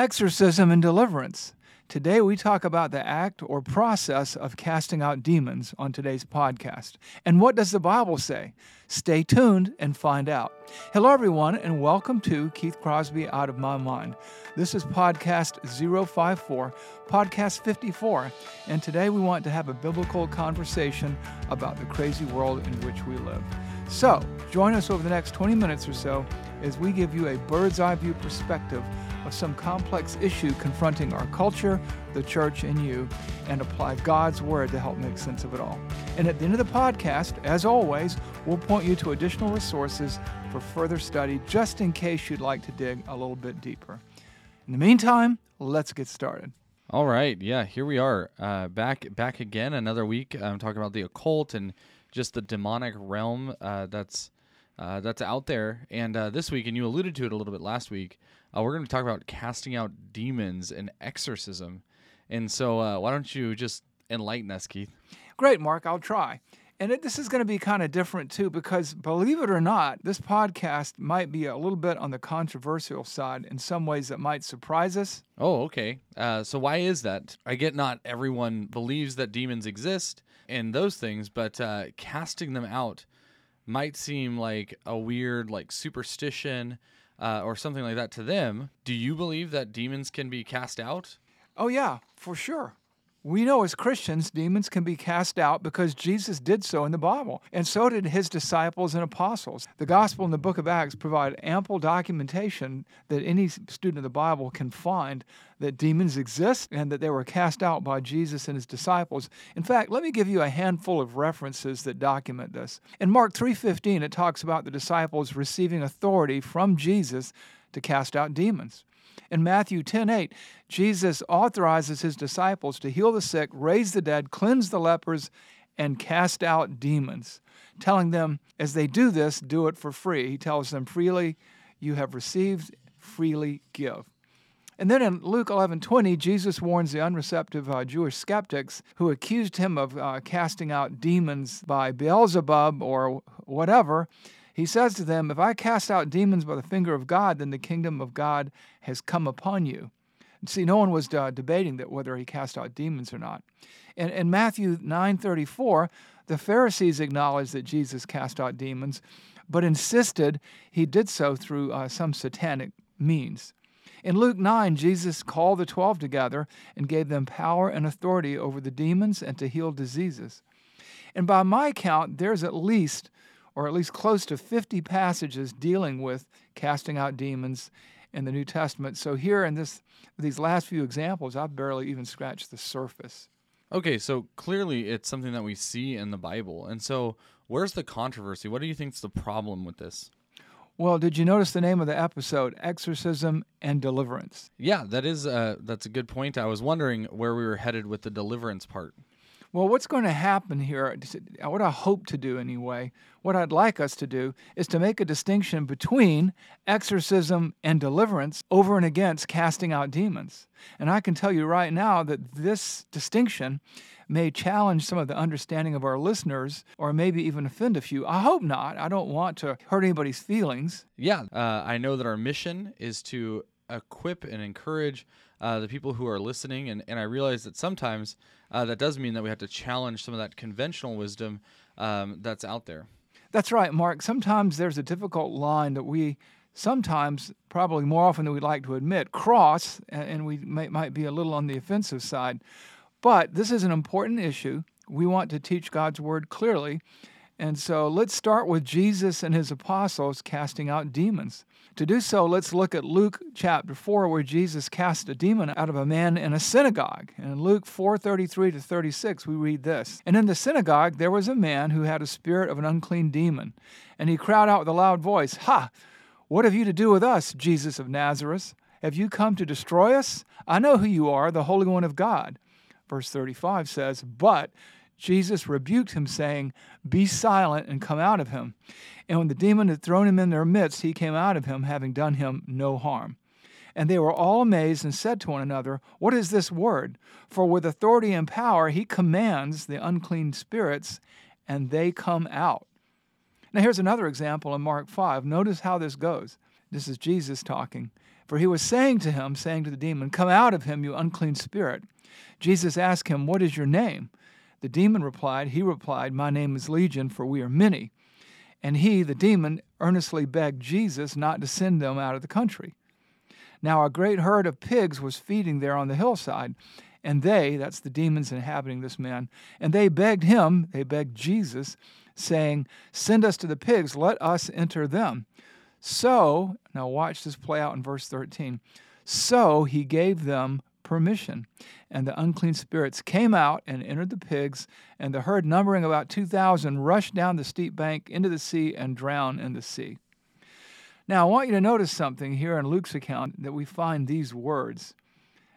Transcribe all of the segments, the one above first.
exorcism and deliverance. Today, we talk about the act or process of casting out demons on today's podcast. And what does the Bible say? Stay tuned and find out. Hello, everyone, and welcome to Keith Crosby Out of My Mind. This is podcast 054, podcast 54, and today we want to have a biblical conversation about the crazy world in which we live. So, join us over the next 20 minutes or so as we give you a bird's eye view perspective some complex issue confronting our culture, the church, and you, and apply God's Word to help make sense of it all. And at the end of the podcast, as always, we'll point you to additional resources for further study just in case you'd like to dig a little bit deeper. In the meantime, let's get started. All right, yeah, here we are, uh, back back again, another week. I'm talking about the occult and just the demonic realm uh, that's uh, that's out there. And uh, this week, and you alluded to it a little bit last week, uh, we're going to talk about casting out demons and exorcism. And so, uh, why don't you just enlighten us, Keith? Great, Mark. I'll try. And it, this is going to be kind of different too, because believe it or not, this podcast might be a little bit on the controversial side in some ways that might surprise us. Oh, okay. Uh, so, why is that? I get not everyone believes that demons exist and those things, but uh, casting them out might seem like a weird, like superstition uh, or something like that to them. Do you believe that demons can be cast out? Oh, yeah, for sure. We know as Christians, demons can be cast out because Jesus did so in the Bible, and so did his disciples and apostles. The Gospel and the book of Acts provide ample documentation that any student of the Bible can find that demons exist and that they were cast out by Jesus and his disciples. In fact, let me give you a handful of references that document this. In Mark 3:15, it talks about the disciples receiving authority from Jesus to cast out demons. In Matthew 10:8, Jesus authorizes his disciples to heal the sick, raise the dead, cleanse the lepers, and cast out demons, telling them as they do this, do it for free. He tells them freely you have received, freely give. And then in Luke 11:20, Jesus warns the unreceptive uh, Jewish skeptics who accused him of uh, casting out demons by Beelzebub or whatever. He says to them, If I cast out demons by the finger of God, then the kingdom of God has come upon you. See, no one was uh, debating that whether he cast out demons or not. And in Matthew 9:34, the Pharisees acknowledged that Jesus cast out demons, but insisted he did so through uh, some satanic means. In Luke 9, Jesus called the 12 together and gave them power and authority over the demons and to heal diseases. And by my count, there's at least or at least close to 50 passages dealing with casting out demons in the New Testament. So here in this these last few examples, I've barely even scratched the surface. Okay, so clearly it's something that we see in the Bible. And so where's the controversy? What do you think's the problem with this? Well, did you notice the name of the episode, Exorcism and Deliverance? Yeah, that is uh, that's a good point. I was wondering where we were headed with the deliverance part. Well, what's going to happen here, what I hope to do anyway, what I'd like us to do, is to make a distinction between exorcism and deliverance over and against casting out demons. And I can tell you right now that this distinction may challenge some of the understanding of our listeners or maybe even offend a few. I hope not. I don't want to hurt anybody's feelings. Yeah, uh, I know that our mission is to equip and encourage uh, the people who are listening. And, and I realize that sometimes uh, that does mean that we have to challenge some of that conventional wisdom um, that's out there. That's right, Mark. Sometimes there's a difficult line that we sometimes, probably more often than we'd like to admit, cross, and we may, might be a little on the offensive side. But this is an important issue. We want to teach God's word clearly. And so let's start with Jesus and his apostles casting out demons. To do so, let's look at Luke chapter 4 where Jesus cast a demon out of a man in a synagogue. And in Luke 4:33 to 36 we read this. And in the synagogue there was a man who had a spirit of an unclean demon, and he cried out with a loud voice, "Ha! What have you to do with us, Jesus of Nazareth? Have you come to destroy us? I know who you are, the Holy One of God." Verse 35 says, "But Jesus rebuked him, saying, Be silent and come out of him. And when the demon had thrown him in their midst, he came out of him, having done him no harm. And they were all amazed and said to one another, What is this word? For with authority and power he commands the unclean spirits, and they come out. Now here's another example in Mark 5. Notice how this goes. This is Jesus talking. For he was saying to him, saying to the demon, Come out of him, you unclean spirit. Jesus asked him, What is your name? The demon replied, He replied, My name is Legion, for we are many. And he, the demon, earnestly begged Jesus not to send them out of the country. Now a great herd of pigs was feeding there on the hillside, and they, that's the demons inhabiting this man, and they begged him, they begged Jesus, saying, Send us to the pigs, let us enter them. So, now watch this play out in verse 13. So he gave them permission. And the unclean spirits came out and entered the pigs, and the herd, numbering about 2,000, rushed down the steep bank into the sea and drowned in the sea. Now, I want you to notice something here in Luke's account that we find these words.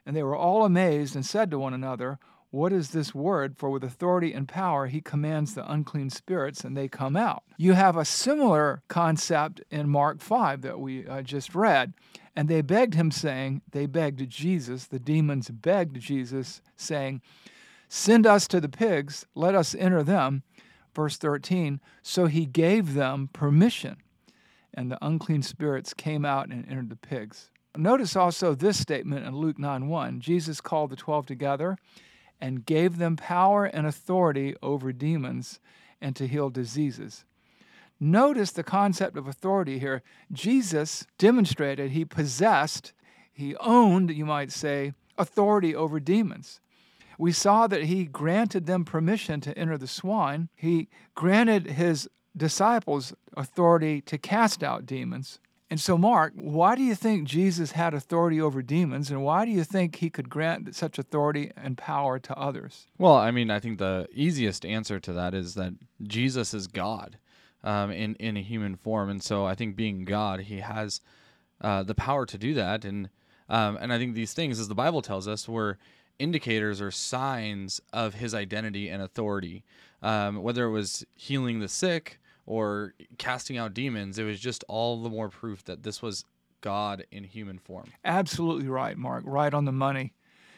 And they were all amazed and said to one another, what is this word? For with authority and power he commands the unclean spirits and they come out. You have a similar concept in Mark 5 that we uh, just read. And they begged him, saying, They begged Jesus, the demons begged Jesus, saying, Send us to the pigs, let us enter them. Verse 13, so he gave them permission, and the unclean spirits came out and entered the pigs. Notice also this statement in Luke 9 1. Jesus called the twelve together and gave them power and authority over demons and to heal diseases. Notice the concept of authority here. Jesus demonstrated he possessed, he owned, you might say, authority over demons. We saw that he granted them permission to enter the swine. He granted his disciples authority to cast out demons. And so, Mark, why do you think Jesus had authority over demons, and why do you think he could grant such authority and power to others? Well, I mean, I think the easiest answer to that is that Jesus is God um, in in a human form, and so I think being God, he has uh, the power to do that, and um, and I think these things, as the Bible tells us, were indicators or signs of his identity and authority. Um, whether it was healing the sick or casting out demons. It was just all the more proof that this was God in human form. Absolutely right, Mark. Right on the money.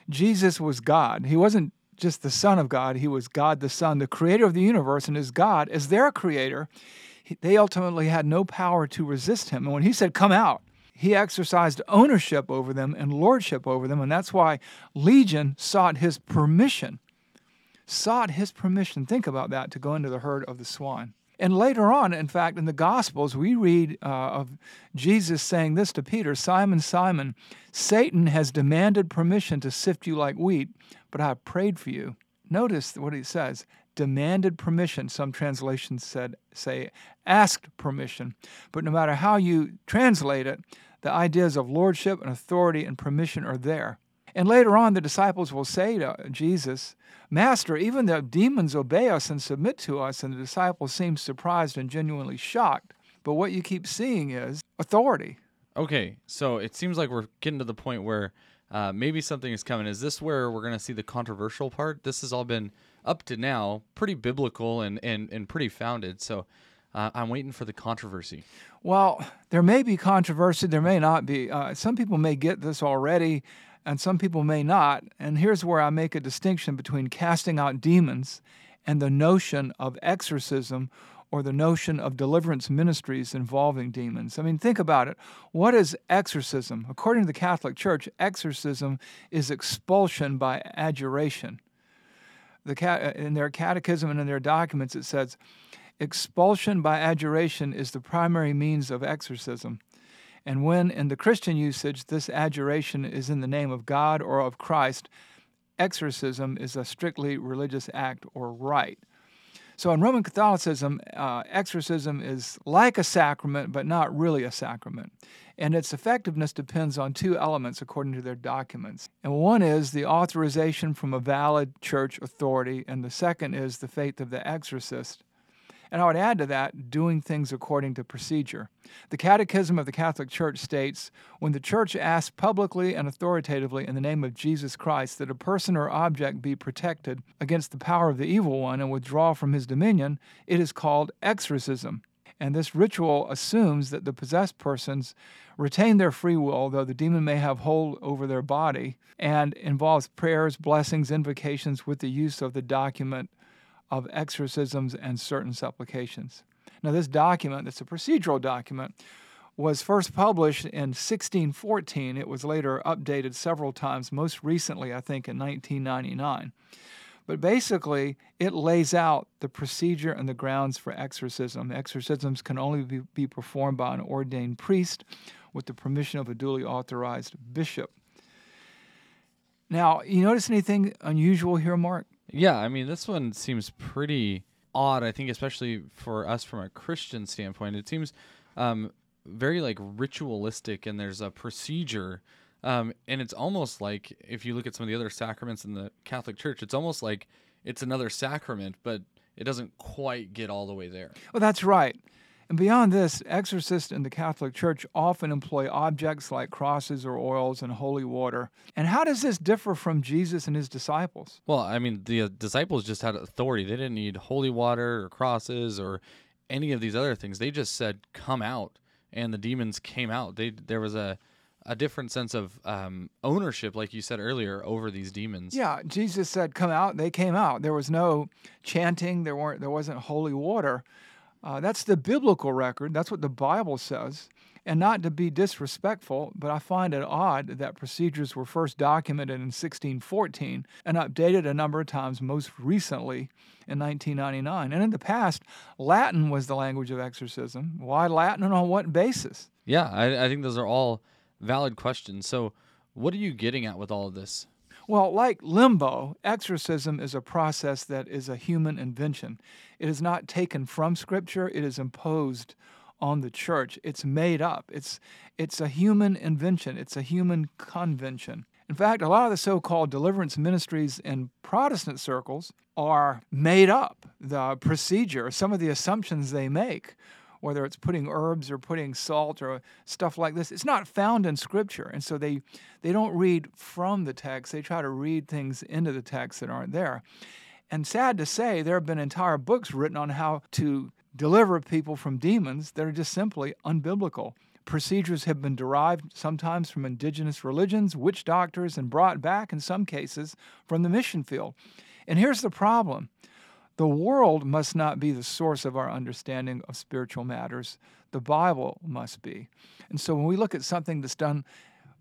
Jesus was God. He wasn't just the Son of God, He was God the Son, the creator of the universe, and as God, as their creator, they ultimately had no power to resist Him. And when He said, Come out, He exercised ownership over them and lordship over them. And that's why Legion sought His permission. Sought His permission. Think about that to go into the herd of the swine. And later on, in fact, in the Gospels, we read uh, of Jesus saying this to Peter Simon, Simon, Satan has demanded permission to sift you like wheat, but I have prayed for you. Notice what he says demanded permission. Some translations said, say, asked permission. But no matter how you translate it, the ideas of lordship and authority and permission are there. And later on, the disciples will say to Jesus, Master, even the demons obey us and submit to us. And the disciples seem surprised and genuinely shocked. But what you keep seeing is authority. Okay, so it seems like we're getting to the point where uh, maybe something is coming. Is this where we're going to see the controversial part? This has all been up to now pretty biblical and, and, and pretty founded. So uh, I'm waiting for the controversy. Well, there may be controversy, there may not be. Uh, some people may get this already and some people may not. And here's where I make a distinction between casting out demons and the notion of exorcism or the notion of deliverance ministries involving demons. I mean, think about it. What is exorcism? According to the Catholic Church, exorcism is expulsion by adjuration. The uh, in their catechism and in their documents, it says, expulsion by adjuration is the primary means of exorcism. And when in the Christian usage this adjuration is in the name of God or of Christ, exorcism is a strictly religious act or rite. So in Roman Catholicism, uh, exorcism is like a sacrament, but not really a sacrament. And its effectiveness depends on two elements according to their documents. And one is the authorization from a valid church authority, and the second is the faith of the exorcist. And I would add to that, doing things according to procedure. The Catechism of the Catholic Church states when the Church asks publicly and authoritatively in the name of Jesus Christ that a person or object be protected against the power of the evil one and withdraw from his dominion, it is called exorcism. And this ritual assumes that the possessed persons retain their free will, though the demon may have hold over their body, and involves prayers, blessings, invocations with the use of the document of exorcisms and certain supplications. Now, this document, it's a procedural document, was first published in 1614. It was later updated several times, most recently, I think, in 1999. But basically, it lays out the procedure and the grounds for exorcism. Exorcisms can only be, be performed by an ordained priest with the permission of a duly authorized bishop. Now, you notice anything unusual here, Mark? Yeah, I mean, this one seems pretty odd, I think, especially for us from a Christian standpoint. It seems um, very like ritualistic, and there's a procedure. Um, and it's almost like if you look at some of the other sacraments in the Catholic Church, it's almost like it's another sacrament, but it doesn't quite get all the way there. Well, that's right. And beyond this, exorcists in the Catholic Church often employ objects like crosses or oils and holy water. And how does this differ from Jesus and his disciples? Well, I mean, the uh, disciples just had authority. They didn't need holy water or crosses or any of these other things. They just said, "Come out," and the demons came out. They there was a a different sense of um, ownership, like you said earlier, over these demons. Yeah, Jesus said, "Come out." They came out. There was no chanting. There weren't. There wasn't holy water. Uh, that's the biblical record. That's what the Bible says. And not to be disrespectful, but I find it odd that procedures were first documented in 1614 and updated a number of times, most recently in 1999. And in the past, Latin was the language of exorcism. Why Latin and on what basis? Yeah, I, I think those are all valid questions. So, what are you getting at with all of this? Well, like limbo, exorcism is a process that is a human invention. It is not taken from Scripture, it is imposed on the church. It's made up. It's, it's a human invention, it's a human convention. In fact, a lot of the so called deliverance ministries in Protestant circles are made up. The procedure, some of the assumptions they make whether it's putting herbs or putting salt or stuff like this. It's not found in Scripture, and so they they don't read from the text. They try to read things into the text that aren't there. And sad to say, there have been entire books written on how to deliver people from demons that are just simply unbiblical. Procedures have been derived sometimes from indigenous religions, witch doctors, and brought back in some cases from the mission field. And here's the problem the world must not be the source of our understanding of spiritual matters. The Bible must be. And so when we look at something that's done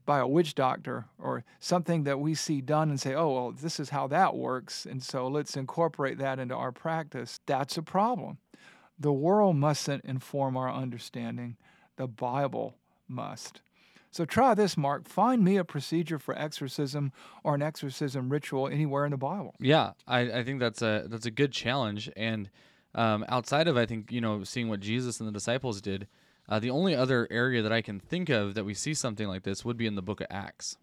by a witch doctor or something that we see done and say, oh, well, this is how that works, and so let's incorporate that into our practice, that's a problem. The world mustn't inform our understanding, the Bible must. So try this, Mark. Find me a procedure for exorcism or an exorcism ritual anywhere in the Bible. Yeah, I, I think that's a that's a good challenge. And um, outside of I think you know seeing what Jesus and the disciples did, uh, the only other area that I can think of that we see something like this would be in the Book of Acts.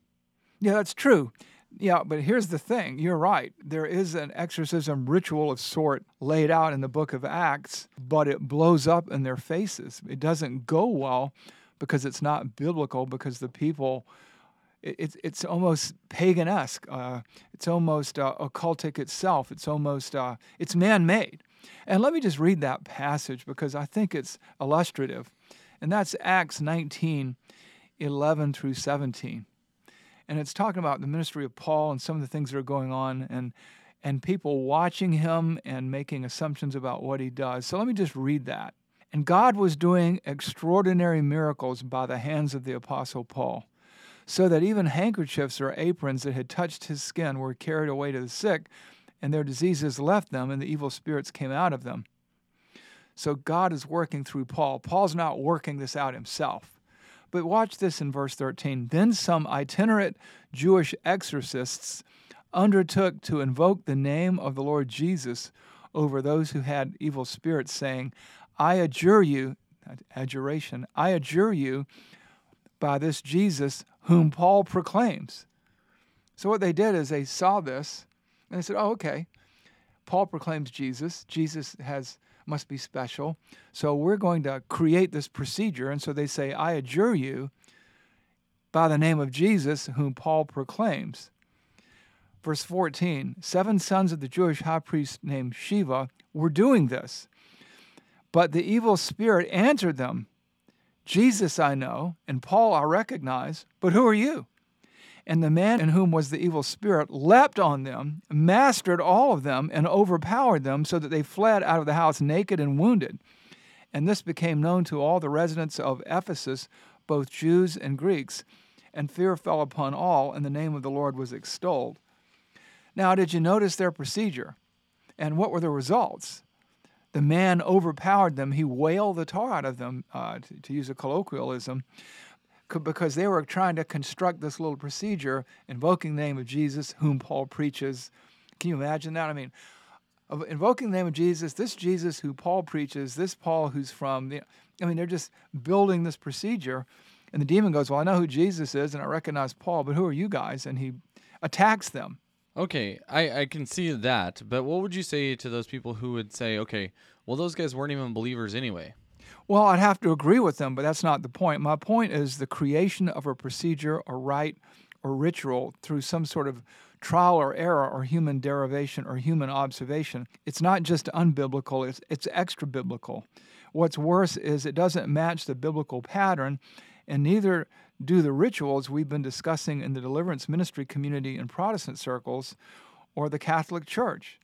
Yeah, that's true. Yeah, but here's the thing. You're right. There is an exorcism ritual of sort laid out in the book of Acts, but it blows up in their faces. It doesn't go well because it's not biblical, because the people, it, it's, it's almost pagan-esque. Uh, it's almost uh, occultic itself. It's almost, uh, it's man-made. And let me just read that passage because I think it's illustrative. And that's Acts 19, 11 through 17. And it's talking about the ministry of Paul and some of the things that are going on and, and people watching him and making assumptions about what he does. So let me just read that. And God was doing extraordinary miracles by the hands of the Apostle Paul, so that even handkerchiefs or aprons that had touched his skin were carried away to the sick, and their diseases left them, and the evil spirits came out of them. So God is working through Paul. Paul's not working this out himself. But watch this in verse 13. Then some itinerant Jewish exorcists undertook to invoke the name of the Lord Jesus over those who had evil spirits, saying, I adjure you, adjuration, I adjure you by this Jesus whom Paul proclaims. So what they did is they saw this and they said, oh, okay. Paul proclaims Jesus. Jesus has must be special. So we're going to create this procedure. And so they say, I adjure you by the name of Jesus, whom Paul proclaims. Verse 14 Seven sons of the Jewish high priest named Sceva were doing this. But the evil spirit answered them, Jesus I know, and Paul I recognize, but who are you? And the man in whom was the evil spirit leapt on them, mastered all of them, and overpowered them, so that they fled out of the house naked and wounded. And this became known to all the residents of Ephesus, both Jews and Greeks, and fear fell upon all, and the name of the Lord was extolled. Now, did you notice their procedure? And what were the results? The man overpowered them. He whaled the tar out of them, uh, to, to use a colloquialism, because they were trying to construct this little procedure invoking the name of Jesus, whom Paul preaches. Can you imagine that? I mean, invoking the name of Jesus, this Jesus who Paul preaches, this Paul who's from, the, I mean, they're just building this procedure. And the demon goes, Well, I know who Jesus is and I recognize Paul, but who are you guys? And he attacks them. Okay, I, I can see that, but what would you say to those people who would say, okay, well, those guys weren't even believers anyway? Well, I'd have to agree with them, but that's not the point. My point is the creation of a procedure, a rite, or ritual through some sort of trial or error or human derivation or human observation. It's not just unbiblical, it's, it's extra biblical. What's worse is it doesn't match the biblical pattern, and neither do the rituals we've been discussing in the deliverance ministry community in Protestant circles or the Catholic Church.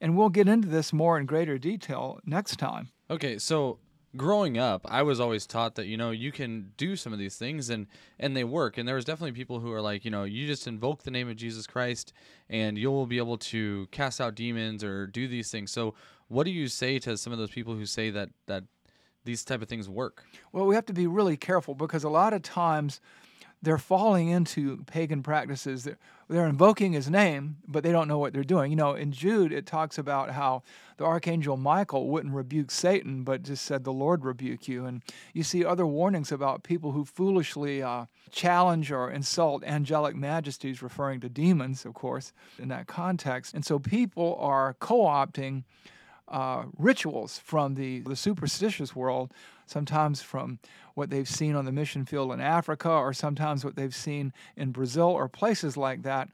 And we'll get into this more in greater detail next time. Okay, so growing up, I was always taught that you know you can do some of these things and and they work. And there was definitely people who are like, you know, you just invoke the name of Jesus Christ and you'll be able to cast out demons or do these things. So, what do you say to some of those people who say that that these type of things work? Well, we have to be really careful because a lot of times they're falling into pagan practices. They're, they're invoking his name, but they don't know what they're doing. You know, in Jude, it talks about how the archangel Michael wouldn't rebuke Satan, but just said, The Lord rebuke you. And you see other warnings about people who foolishly uh, challenge or insult angelic majesties, referring to demons, of course, in that context. And so people are co opting uh, rituals from the, the superstitious world, sometimes from what they've seen on the mission field in Africa, or sometimes what they've seen in Brazil or places like that.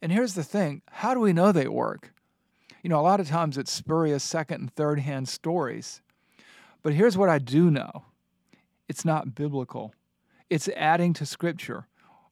And here's the thing how do we know they work? You know, a lot of times it's spurious second and third hand stories. But here's what I do know it's not biblical, it's adding to Scripture.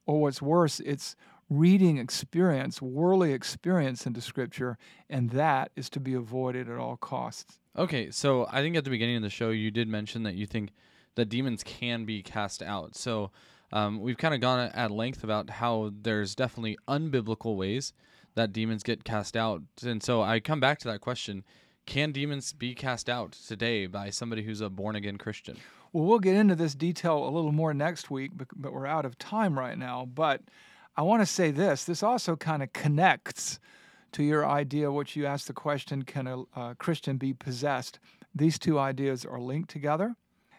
Or what's worse, it's reading experience, worldly experience into Scripture, and that is to be avoided at all costs. Okay, so I think at the beginning of the show you did mention that you think that demons can be cast out. So um, we've kind of gone at length about how there's definitely unbiblical ways that demons get cast out, and so I come back to that question: Can demons be cast out today by somebody who's a born again Christian? Well, we'll get into this detail a little more next week, but we're out of time right now. But I want to say this this also kind of connects to your idea, which you asked the question can a, a Christian be possessed? These two ideas are linked together.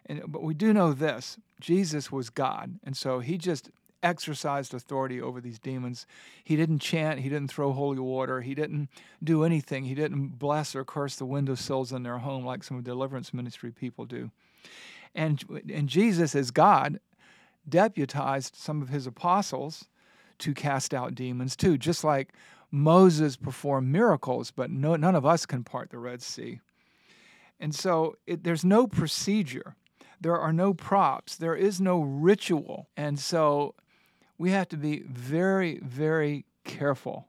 And, but we do know this Jesus was God. And so he just exercised authority over these demons. He didn't chant, he didn't throw holy water, he didn't do anything. He didn't bless or curse the windowsills in their home like some deliverance ministry people do. And, and Jesus, as God, deputized some of his apostles to cast out demons too, just like Moses performed miracles, but no, none of us can part the Red Sea. And so it, there's no procedure, there are no props, there is no ritual. And so we have to be very, very careful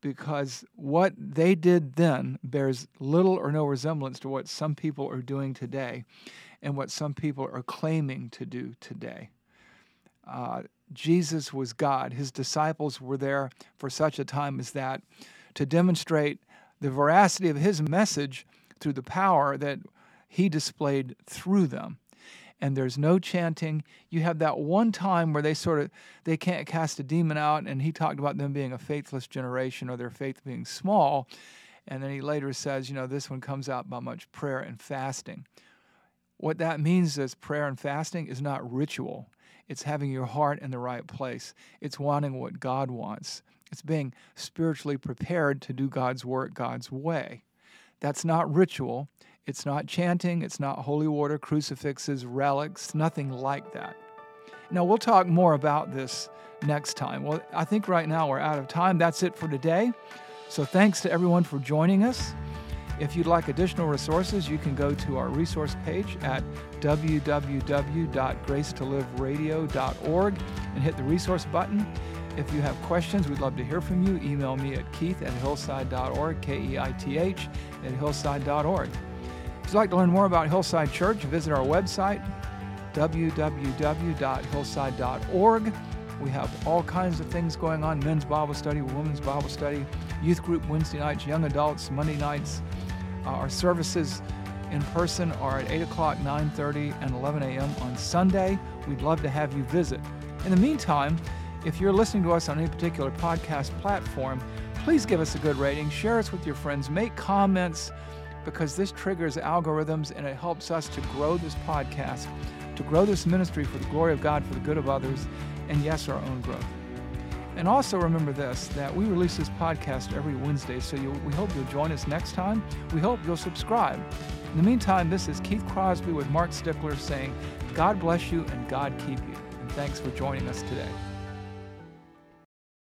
because what they did then bears little or no resemblance to what some people are doing today and what some people are claiming to do today. Uh, Jesus was God. His disciples were there for such a time as that to demonstrate the veracity of his message through the power that he displayed through them. And there's no chanting. You have that one time where they sort of they can't cast a demon out, and he talked about them being a faithless generation or their faith being small. And then he later says, you know, this one comes out by much prayer and fasting. What that means is prayer and fasting is not ritual. It's having your heart in the right place. It's wanting what God wants. It's being spiritually prepared to do God's work God's way. That's not ritual. It's not chanting. It's not holy water, crucifixes, relics, nothing like that. Now, we'll talk more about this next time. Well, I think right now we're out of time. That's it for today. So, thanks to everyone for joining us. If you'd like additional resources, you can go to our resource page at www.gracetoliveradio.org and hit the resource button. If you have questions, we'd love to hear from you. Email me at keith at hillside.org, K E I T H, at hillside.org. If you'd like to learn more about Hillside Church, visit our website, www.hillside.org. We have all kinds of things going on men's Bible study, women's Bible study, youth group Wednesday nights, young adults Monday nights. Uh, our services in person are at 8 o'clock, 9.30, and 11 a.m. on Sunday. We'd love to have you visit. In the meantime, if you're listening to us on any particular podcast platform, please give us a good rating, share us with your friends, make comments because this triggers algorithms and it helps us to grow this podcast, to grow this ministry for the glory of God, for the good of others, and yes, our own growth. And also remember this that we release this podcast every Wednesday, so you, we hope you'll join us next time. We hope you'll subscribe. In the meantime, this is Keith Crosby with Mark Stickler saying, God bless you and God keep you. And thanks for joining us today.